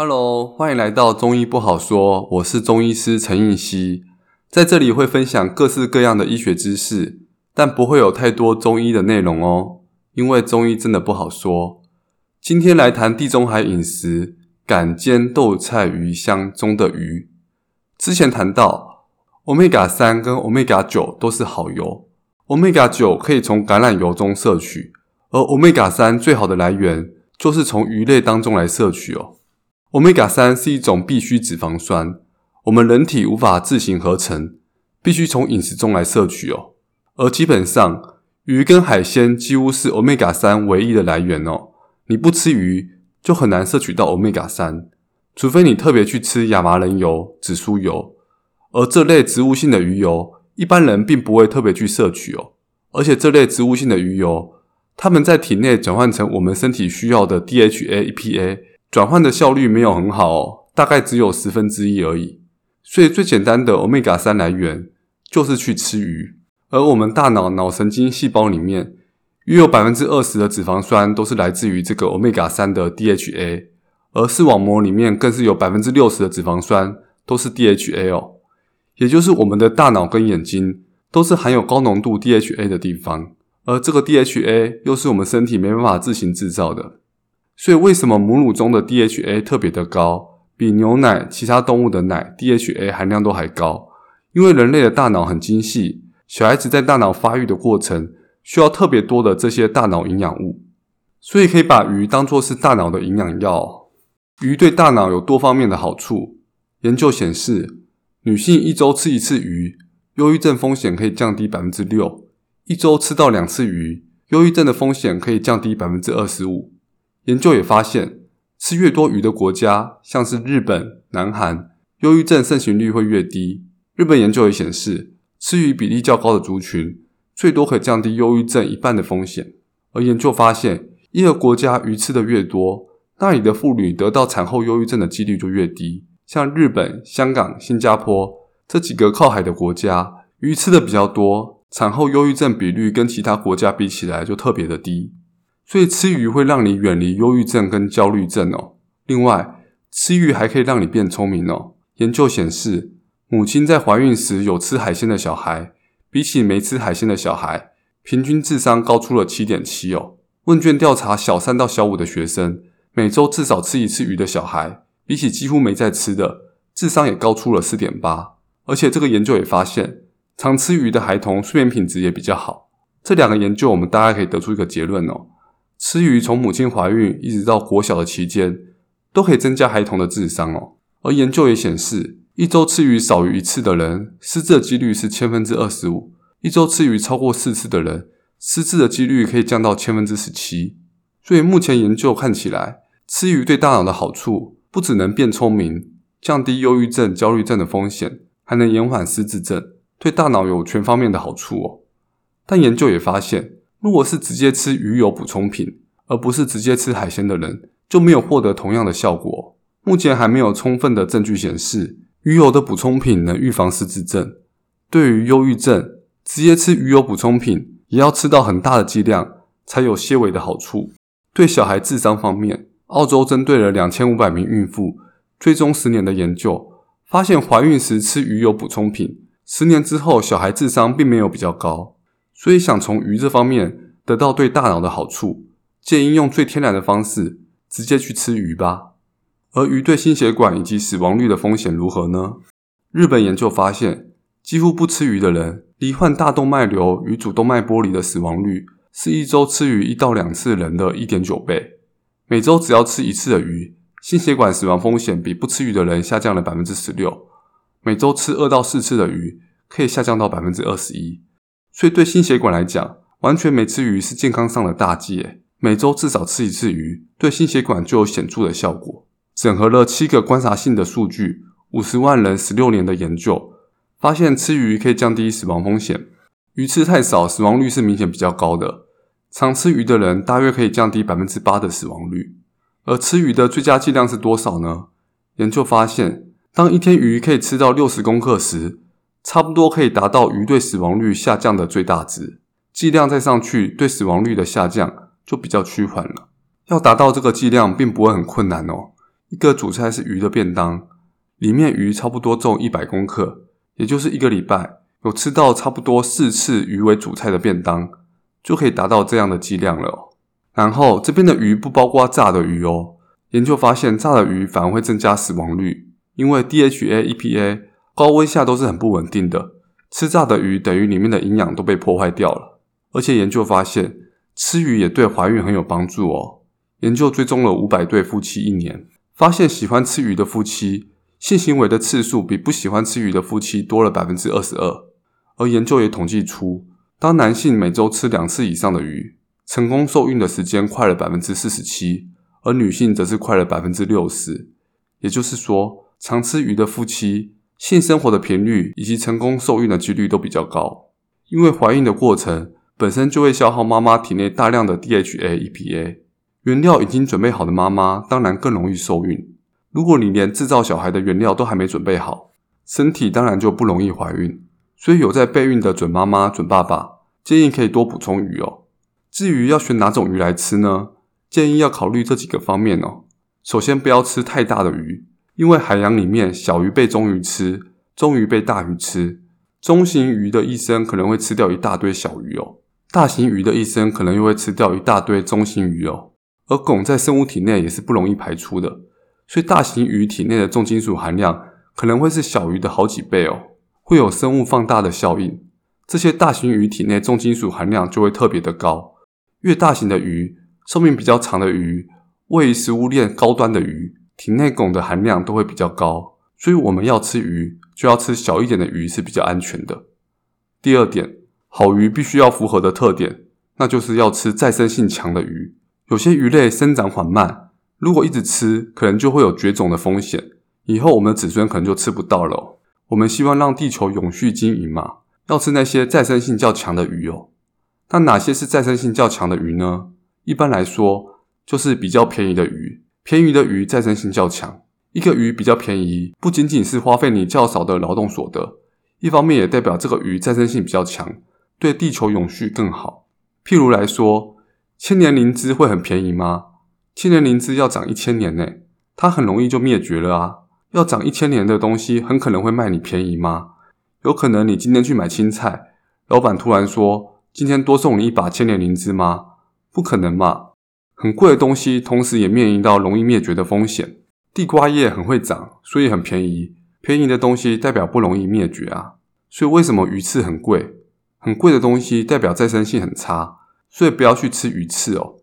Hello，欢迎来到中医不好说。我是中医师陈映希，在这里会分享各式各样的医学知识，但不会有太多中医的内容哦，因为中医真的不好说。今天来谈地中海饮食，橄坚豆菜鱼香中的鱼。之前谈到，Omega 三跟 Omega 九都是好油，Omega 九可以从橄榄油中摄取，而 Omega 三最好的来源就是从鱼类当中来摄取哦。Omega 三是一种必需脂肪酸，我们人体无法自行合成，必须从饮食中来摄取哦。而基本上，鱼跟海鲜几乎是 Omega 三唯一的来源哦。你不吃鱼，就很难摄取到 Omega 三，除非你特别去吃亚麻仁油、紫苏油。而这类植物性的鱼油，一般人并不会特别去摄取哦。而且这类植物性的鱼油，它们在体内转换成我们身体需要的 DHA、EPA。转换的效率没有很好哦，大概只有十分之一而已。所以最简单的 Omega 三来源就是去吃鱼。而我们大脑脑神经细胞里面约有百分之二十的脂肪酸都是来自于这个 Omega 三的 DHA，而视网膜里面更是有百分之六十的脂肪酸都是 DHA 哦。也就是我们的大脑跟眼睛都是含有高浓度 DHA 的地方，而这个 DHA 又是我们身体没办法自行制造的。所以，为什么母乳中的 DHA 特别的高，比牛奶、其他动物的奶 DHA 含量都还高？因为人类的大脑很精细，小孩子在大脑发育的过程需要特别多的这些大脑营养物，所以可以把鱼当作是大脑的营养药。鱼对大脑有多方面的好处。研究显示，女性一周吃一次鱼，忧郁症风险可以降低百分之六；一周吃到两次鱼，忧郁症的风险可以降低百分之二十五。研究也发现，吃越多鱼的国家，像是日本、南韩，忧郁症盛行率会越低。日本研究也显示，吃鱼比例较高的族群，最多可以降低忧郁症一半的风险。而研究发现，一个国家鱼吃的越多，那里的妇女得到产后忧郁症的几率就越低。像日本、香港、新加坡这几个靠海的国家，鱼吃的比较多，产后忧郁症比率跟其他国家比起来就特别的低。所以吃鱼会让你远离忧郁症跟焦虑症哦。另外，吃鱼还可以让你变聪明哦。研究显示，母亲在怀孕时有吃海鲜的小孩，比起没吃海鲜的小孩，平均智商高出了七点七哦。问卷调查小三到小五的学生，每周至少吃一次鱼的小孩，比起几乎没在吃的，智商也高出了四点八。而且这个研究也发现，常吃鱼的孩童睡眠品质也比较好。这两个研究，我们大概可以得出一个结论哦。吃鱼从母亲怀孕一直到国小的期间，都可以增加孩童的智商哦。而研究也显示，一周吃鱼少于一次的人，失智的几率是千分之二十五；一周吃鱼超过四次的人，失智的几率可以降到千分之十七。所以目前研究看起来，吃鱼对大脑的好处不只能变聪明，降低忧郁症、焦虑症的风险，还能延缓失智症，对大脑有全方面的好处哦。但研究也发现，如果是直接吃鱼油补充品，而不是直接吃海鲜的人，就没有获得同样的效果。目前还没有充分的证据显示鱼油的补充品能预防失智症。对于忧郁症，直接吃鱼油补充品也要吃到很大的剂量，才有些微的好处。对小孩智商方面，澳洲针对了两千五百名孕妇，追踪十年的研究，发现怀孕时吃鱼油补充品，十年之后小孩智商并没有比较高。所以想从鱼这方面得到对大脑的好处，建议用最天然的方式，直接去吃鱼吧。而鱼对心血管以及死亡率的风险如何呢？日本研究发现，几乎不吃鱼的人，罹患大动脉瘤与主动脉剥离的死亡率，是一周吃鱼一到两次人的一点九倍。每周只要吃一次的鱼，心血管死亡风险比不吃鱼的人下降了百分之十六。每周吃二到四次的鱼，可以下降到百分之二十一。所以对心血管来讲，完全没吃鱼是健康上的大忌。每周至少吃一次鱼，对心血管就有显著的效果。整合了七个观察性的数据，五十万人十六年的研究，发现吃鱼可以降低死亡风险。鱼吃太少，死亡率是明显比较高的。常吃鱼的人，大约可以降低百分之八的死亡率。而吃鱼的最佳剂量是多少呢？研究发现，当一天鱼可以吃到六十公克时，差不多可以达到鱼对死亡率下降的最大值，剂量再上去，对死亡率的下降就比较趋缓了。要达到这个剂量并不会很困难哦，一个主菜是鱼的便当，里面鱼差不多重一百公克，也就是一个礼拜有吃到差不多四次鱼为主菜的便当，就可以达到这样的剂量了。然后这边的鱼不包括炸的鱼哦。研究发现，炸的鱼反而会增加死亡率，因为 DHA、EPA 高温下都是很不稳定的，吃炸的鱼等于里面的营养都被破坏掉了。而且研究发现，吃鱼也对怀孕很有帮助哦。研究追踪了五百对夫妻一年，发现喜欢吃鱼的夫妻，性行为的次数比不喜欢吃鱼的夫妻多了百分之二十二。而研究也统计出，当男性每周吃两次以上的鱼，成功受孕的时间快了百分之四十七，而女性则是快了百分之六十。也就是说，常吃鱼的夫妻，性生活的频率以及成功受孕的几率都比较高，因为怀孕的过程。本身就会消耗妈妈体内大量的 DHA、EPA，原料已经准备好的妈妈当然更容易受孕。如果你连制造小孩的原料都还没准备好，身体当然就不容易怀孕。所以有在备孕的准妈妈、准爸爸，建议可以多补充鱼哦。至于要选哪种鱼来吃呢？建议要考虑这几个方面哦。首先不要吃太大的鱼，因为海洋里面小鱼被中鱼吃，中鱼被大鱼吃，中型鱼的一生可能会吃掉一大堆小鱼哦。大型鱼的一生可能又会吃掉一大堆中型鱼哦，而汞在生物体内也是不容易排出的，所以大型鱼体内的重金属含量可能会是小鱼的好几倍哦，会有生物放大的效应。这些大型鱼体内重金属含量就会特别的高，越大型的鱼、寿命比较长的鱼、位于食物链高端的鱼，体内汞的含量都会比较高，所以我们要吃鱼就要吃小一点的鱼是比较安全的。第二点。好鱼必须要符合的特点，那就是要吃再生性强的鱼。有些鱼类生长缓慢，如果一直吃，可能就会有绝种的风险。以后我们的子孙可能就吃不到了。我们希望让地球永续经营嘛，要吃那些再生性较强的鱼哦。那哪些是再生性较强的鱼呢？一般来说，就是比较便宜的鱼。便宜的鱼再生性较强。一个鱼比较便宜，不仅仅是花费你较少的劳动所得，一方面也代表这个鱼再生性比较强。对地球永续更好。譬如来说，千年灵芝会很便宜吗？千年灵芝要长一千年呢，它很容易就灭绝了啊。要长一千年的东西，很可能会卖你便宜吗？有可能你今天去买青菜，老板突然说今天多送你一把千年灵芝吗？不可能嘛。很贵的东西，同时也面临到容易灭绝的风险。地瓜叶很会长，所以很便宜。便宜的东西代表不容易灭绝啊。所以为什么鱼翅很贵？很贵的东西代表再生性很差，所以不要去吃鱼翅哦。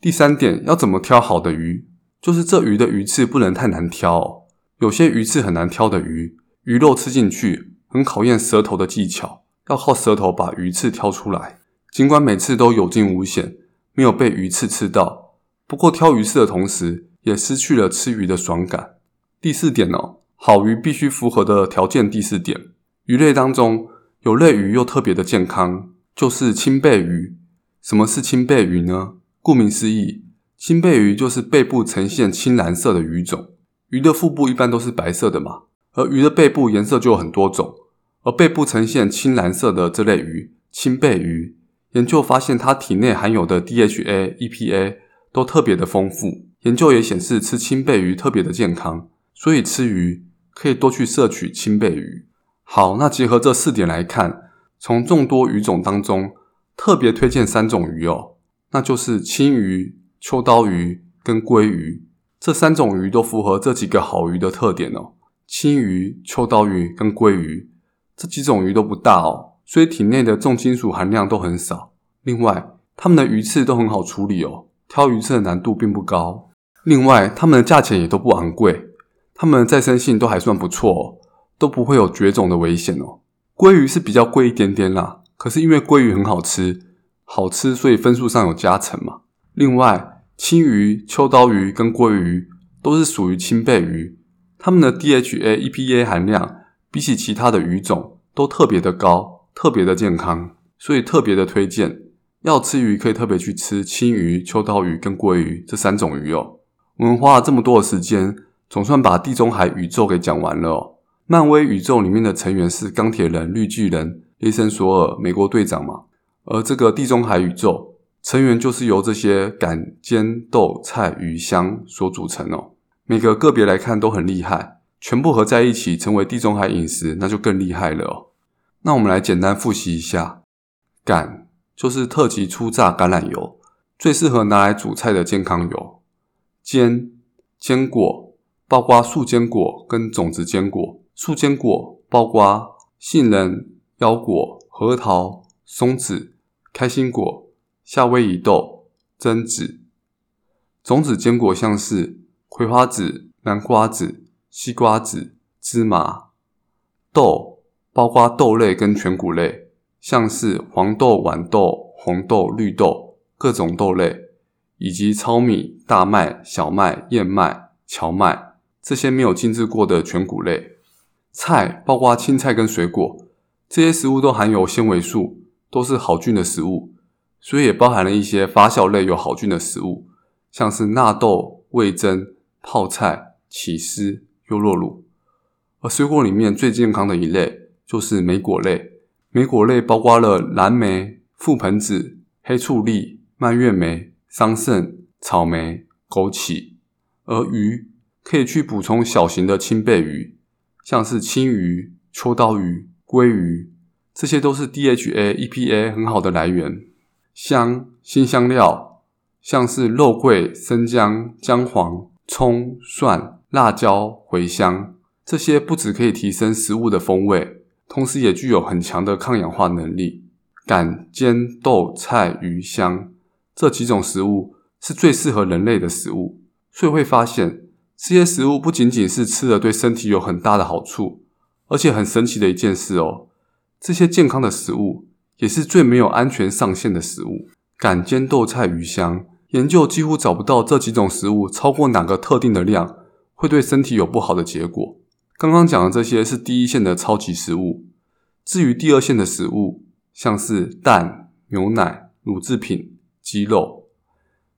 第三点，要怎么挑好的鱼？就是这鱼的鱼翅不能太难挑哦。有些鱼翅很难挑的鱼，鱼肉吃进去很考验舌头的技巧，要靠舌头把鱼翅挑出来。尽管每次都有惊无险，没有被鱼刺吃到，不过挑鱼刺的同时，也失去了吃鱼的爽感。第四点哦，好鱼必须符合的条件。第四点，鱼类当中。有类鱼又特别的健康，就是青背鱼。什么是青背鱼呢？顾名思义，青背鱼就是背部呈现青蓝色的鱼种。鱼的腹部一般都是白色的嘛，而鱼的背部颜色就有很多种。而背部呈现青蓝色的这类鱼，青背鱼，研究发现它体内含有的 DHA、EPA 都特别的丰富。研究也显示吃青背鱼特别的健康，所以吃鱼可以多去摄取青背鱼。好，那结合这四点来看，从众多鱼种当中，特别推荐三种鱼哦，那就是青鱼、秋刀鱼跟鲑鱼。这三种鱼都符合这几个好鱼的特点哦。青鱼、秋刀鱼跟鲑鱼这几种鱼都不大哦，所以体内的重金属含量都很少。另外，它们的鱼刺都很好处理哦，挑鱼刺的难度并不高。另外，它们的价钱也都不昂贵，它们的再生性都还算不错哦。都不会有绝种的危险哦。鲑鱼是比较贵一点点啦，可是因为鲑鱼很好吃，好吃，所以分数上有加成嘛。另外，青鱼、秋刀鱼跟鲑鱼都是属于青背鱼，它们的 DHA、EPA 含量比起其他的鱼种都特别的高，特别的健康，所以特别的推荐。要吃鱼可以特别去吃鯖鱼、秋刀鱼跟鲑鱼这三种鱼哦。我们花了这么多的时间，总算把地中海宇宙给讲完了哦。漫威宇宙里面的成员是钢铁人、绿巨人、雷神索尔、美国队长嘛，而这个地中海宇宙成员就是由这些橄、尖、豆、菜、鱼、香所组成哦。每个个别来看都很厉害，全部合在一起成为地中海饮食，那就更厉害了哦。那我们来简单复习一下，橄就是特级初榨橄榄油，最适合拿来煮菜的健康油。坚坚果包括树坚果跟种子坚果，树坚果包括杏仁、腰果、核桃、松子、开心果、夏威夷豆、榛子。种子坚果像是葵花籽、南瓜籽、西瓜籽、芝麻。豆包括豆类跟全谷类，像是黄豆、豌豆、红豆、绿豆各种豆类，以及糙米、大麦、小麦、燕麦、荞麦这些没有精制过的全谷类。菜包括青菜跟水果，这些食物都含有纤维素，都是好菌的食物，所以也包含了一些发酵类有好菌的食物。像是纳豆、味噌、泡菜、起司、优酪乳，而水果里面最健康的一类就是莓果类。莓果类包括了蓝莓、覆盆子、黑醋栗、蔓越莓、桑葚、草莓、枸杞。而鱼可以去补充小型的青背鱼，像是青鱼、秋刀鱼、鲑鱼，这些都是 DHA、EPA 很好的来源。香、新香料。像是肉桂、生姜、姜黄、葱、蒜、辣椒、茴香，这些不只可以提升食物的风味，同时也具有很强的抗氧化能力。杆、尖、豆、菜、鱼、香这几种食物是最适合人类的食物，所以会发现这些食物不仅仅是吃了对身体有很大的好处，而且很神奇的一件事哦，这些健康的食物也是最没有安全上限的食物。杆、尖、豆、菜、鱼、香。研究几乎找不到这几种食物超过哪个特定的量会对身体有不好的结果。刚刚讲的这些是第一线的超级食物，至于第二线的食物，像是蛋、牛奶、乳制品、鸡肉，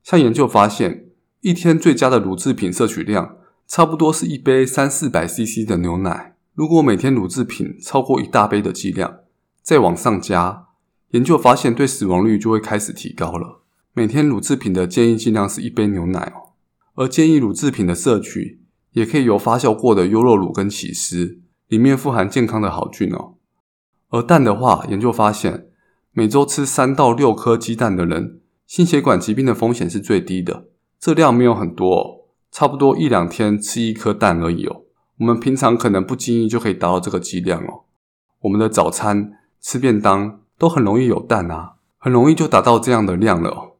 像研究发现，一天最佳的乳制品摄取量差不多是一杯三四百 CC 的牛奶。如果每天乳制品超过一大杯的剂量，再往上加，研究发现对死亡率就会开始提高了。每天乳制品的建议剂量是一杯牛奶哦，而建议乳制品的摄取也可以由发酵过的优酪乳跟起司，里面富含健康的好菌哦。而蛋的话，研究发现每周吃三到六颗鸡蛋的人，心血管疾病的风险是最低的。这量没有很多哦，差不多一两天吃一颗蛋而已哦。我们平常可能不经意就可以达到这个剂量哦。我们的早餐吃便当都很容易有蛋啊，很容易就达到这样的量了哦。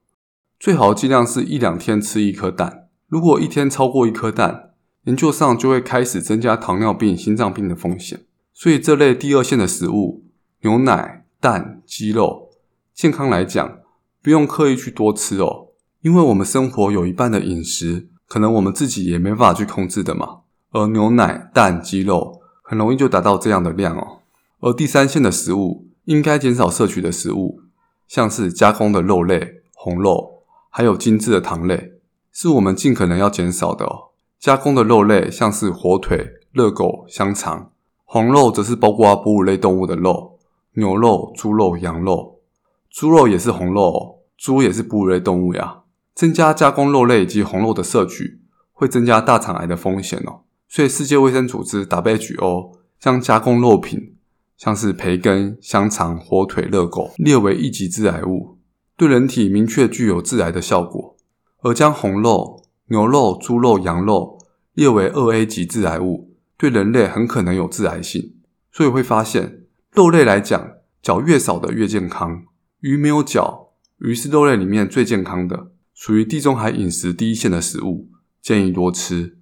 最好的剂量是一两天吃一颗蛋。如果一天超过一颗蛋，研究上就会开始增加糖尿病、心脏病的风险。所以这类第二线的食物，牛奶、蛋、鸡肉，健康来讲不用刻意去多吃哦，因为我们生活有一半的饮食，可能我们自己也没办法去控制的嘛。而牛奶、蛋、鸡肉很容易就达到这样的量哦。而第三线的食物，应该减少摄取的食物，像是加工的肉类、红肉。还有精致的糖类，是我们尽可能要减少的哦。加工的肉类像是火腿、热狗、香肠；红肉则是包括哺乳类动物的肉，牛肉、猪肉、羊肉。猪肉也是红肉哦，猪也是哺乳类动物呀。增加加工肉类以及红肉的摄取，会增加大肠癌的风险哦。所以世界卫生组织 WHO 将加工肉品，像是培根、香肠、火腿、热狗列为一级致癌物。对人体明确具有致癌的效果，而将红肉、牛肉、猪肉、羊肉列为二 A 级致癌物，对人类很可能有致癌性。所以会发现，肉类来讲，脚越少的越健康。鱼没有脚，鱼是肉类里面最健康的，属于地中海饮食第一线的食物，建议多吃。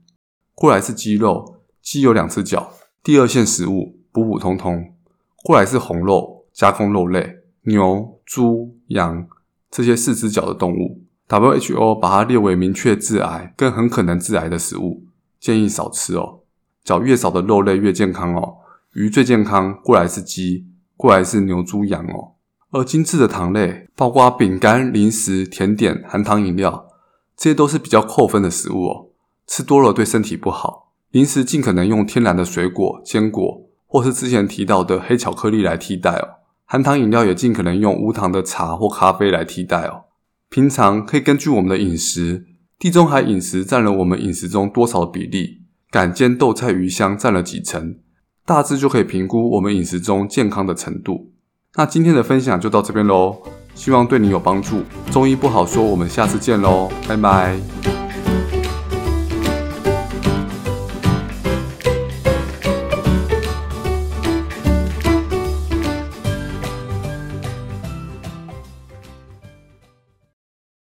过来是鸡肉，鸡有两只脚，第二线食物，普普通通。过来是红肉，加工肉类，牛、猪、羊。这些四只脚的动物，WHO 把它列为明确致癌、更很可能致癌的食物，建议少吃哦。脚越少的肉类越健康哦。鱼最健康，过来是鸡，过来是牛、猪、羊哦。而精致的糖类，包括饼干、零食、甜点、含糖饮料，这些都是比较扣分的食物哦。吃多了对身体不好。零食尽可能用天然的水果、坚果，或是之前提到的黑巧克力来替代哦。含糖饮料也尽可能用无糖的茶或咖啡来替代哦。平常可以根据我们的饮食地中海饮食占了我们饮食中多少比例？橄坚豆菜鱼香占了几成？大致就可以评估我们饮食中健康的程度。那今天的分享就到这边喽，希望对你有帮助。中医不好说，我们下次见喽，拜拜。